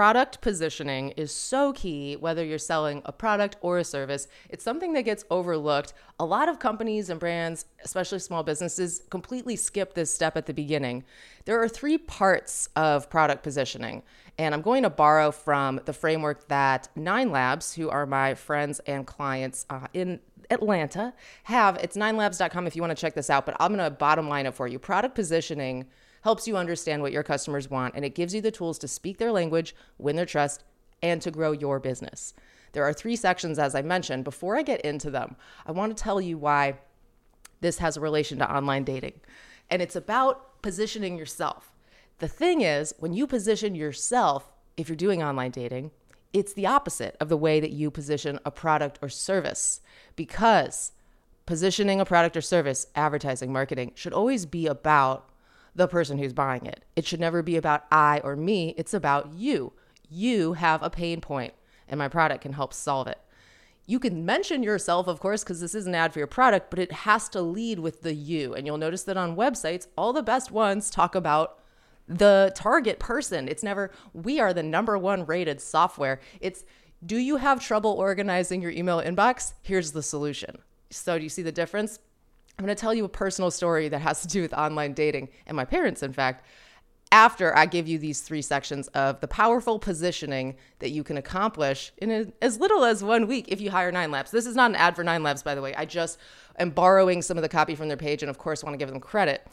Product positioning is so key, whether you're selling a product or a service. It's something that gets overlooked. A lot of companies and brands, especially small businesses, completely skip this step at the beginning. There are three parts of product positioning, and I'm going to borrow from the framework that Nine Labs, who are my friends and clients uh, in Atlanta, have. It's ninelabs.com if you want to check this out, but I'm going to bottom line it for you. Product positioning helps you understand what your customers want, and it gives you the tools to speak their language, win their trust, and to grow your business. There are three sections, as I mentioned. Before I get into them, I want to tell you why this has a relation to online dating. And it's about positioning yourself. The thing is, when you position yourself, if you're doing online dating, it's the opposite of the way that you position a product or service because positioning a product or service, advertising, marketing should always be about the person who's buying it. It should never be about I or me, it's about you. You have a pain point, and my product can help solve it. You can mention yourself, of course, because this is an ad for your product, but it has to lead with the you. And you'll notice that on websites, all the best ones talk about the target person. It's never, we are the number one rated software. It's, do you have trouble organizing your email inbox? Here's the solution. So, do you see the difference? I'm going to tell you a personal story that has to do with online dating and my parents, in fact, after I give you these three sections of the powerful positioning that you can accomplish in a, as little as one week if you hire Nine Labs. This is not an ad for Nine Labs, by the way. I just am borrowing some of the copy from their page and, of course, want to give them credit.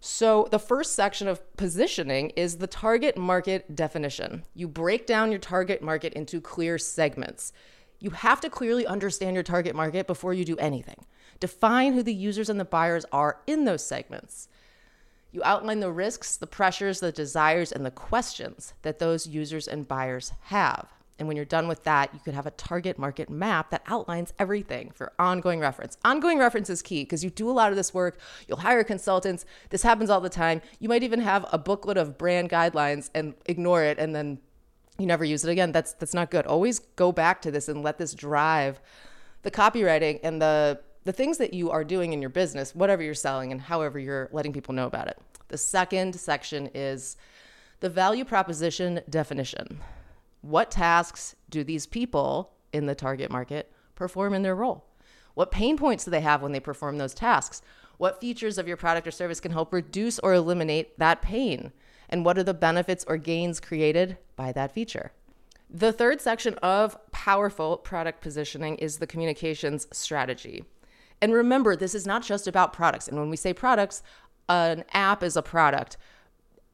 So, the first section of positioning is the target market definition. You break down your target market into clear segments. You have to clearly understand your target market before you do anything. Define who the users and the buyers are in those segments. You outline the risks, the pressures, the desires, and the questions that those users and buyers have. And when you're done with that, you could have a target market map that outlines everything for ongoing reference. Ongoing reference is key because you do a lot of this work. You'll hire consultants. This happens all the time. You might even have a booklet of brand guidelines and ignore it and then you never use it again. That's that's not good. Always go back to this and let this drive the copywriting and the the things that you are doing in your business, whatever you're selling and however you're letting people know about it. The second section is the value proposition definition. What tasks do these people in the target market perform in their role? What pain points do they have when they perform those tasks? What features of your product or service can help reduce or eliminate that pain? And what are the benefits or gains created by that feature? The third section of powerful product positioning is the communications strategy. And remember, this is not just about products. And when we say products, an app is a product.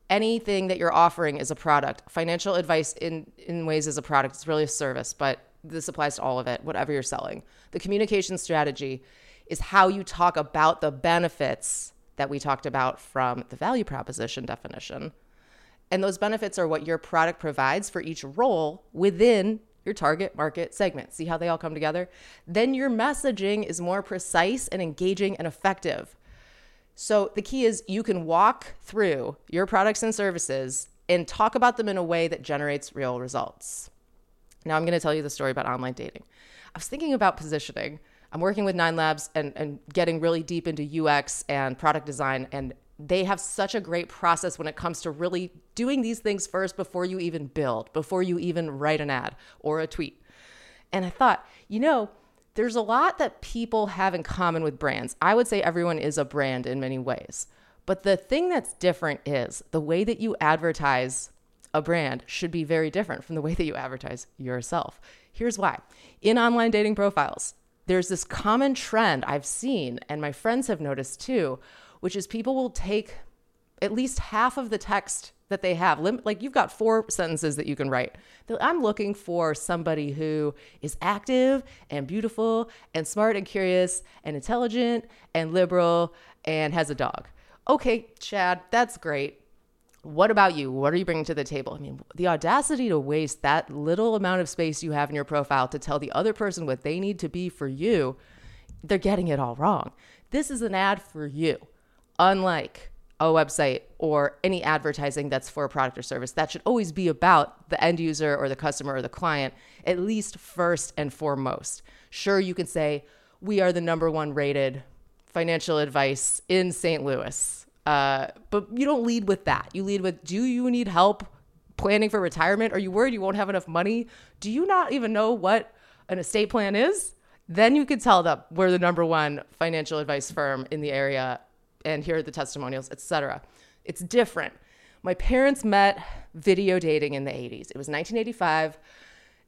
Anything that you're offering is a product. Financial advice in in ways is a product. It's really a service, but this applies to all of it, whatever you're selling. The communication strategy is how you talk about the benefits that we talked about from the value proposition definition. And those benefits are what your product provides for each role within your target market segment. See how they all come together? Then your messaging is more precise and engaging and effective. So the key is you can walk through your products and services and talk about them in a way that generates real results. Now I'm going to tell you the story about online dating. I was thinking about positioning. I'm working with Nine Labs and, and getting really deep into UX and product design and they have such a great process when it comes to really doing these things first before you even build, before you even write an ad or a tweet. And I thought, you know, there's a lot that people have in common with brands. I would say everyone is a brand in many ways. But the thing that's different is the way that you advertise a brand should be very different from the way that you advertise yourself. Here's why. In online dating profiles, there's this common trend I've seen, and my friends have noticed too, which is people will take at least half of the text that they have. Like you've got four sentences that you can write. I'm looking for somebody who is active and beautiful and smart and curious and intelligent and liberal and has a dog. Okay, Chad, that's great. What about you? What are you bringing to the table? I mean, the audacity to waste that little amount of space you have in your profile to tell the other person what they need to be for you, they're getting it all wrong. This is an ad for you unlike a website or any advertising that's for a product or service. That should always be about the end user or the customer or the client, at least first and foremost. Sure, you can say, we are the number one rated financial advice in St. Louis. Uh, but you don't lead with that. You lead with, do you need help planning for retirement? Are you worried you won't have enough money? Do you not even know what an estate plan is? Then you could tell them we're the number one financial advice firm in the area and here are the testimonials, etc. It's different. My parents met video dating in the 80s. It was 1985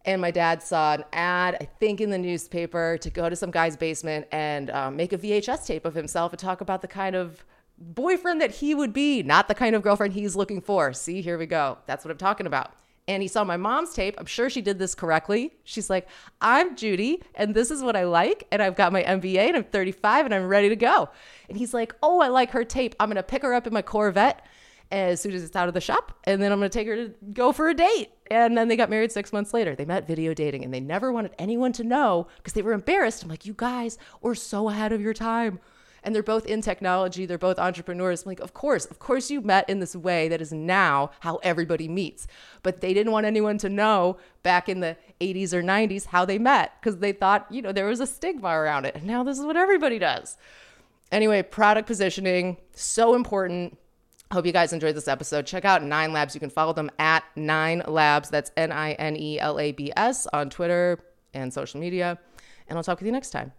and my dad saw an ad, I think, in the newspaper to go to some guy's basement and um, make a VHS tape of himself and talk about the kind of boyfriend that he would be, not the kind of girlfriend he's looking for. See, here we go. That's what I'm talking about. And he saw my mom's tape. I'm sure she did this correctly. She's like, I'm Judy, and this is what I like. And I've got my MBA, and I'm 35, and I'm ready to go. And he's like, Oh, I like her tape. I'm to pick her up in my Corvette as soon as it's out of the shop. And then I'm to take her to go for a date. And then they got married six months later. They met video dating and they never wanted anyone to know because they were embarrassed. I'm like, you guys were so ahead of your time. And they're both in technology, they're both entrepreneurs. I'm like, of course, of course you met in this way that is now how everybody meets. But they didn't want anyone to know back in the 80s or 90s how they met because they thought, you know, there was a stigma around it. And now this is what everybody does. Anyway, product positioning, so important Hope you guys enjoyed this episode. Check out Nine Labs. You can follow them at Nine Labs. That's N I N E L A B S on Twitter and social media. And I'll talk with you next time.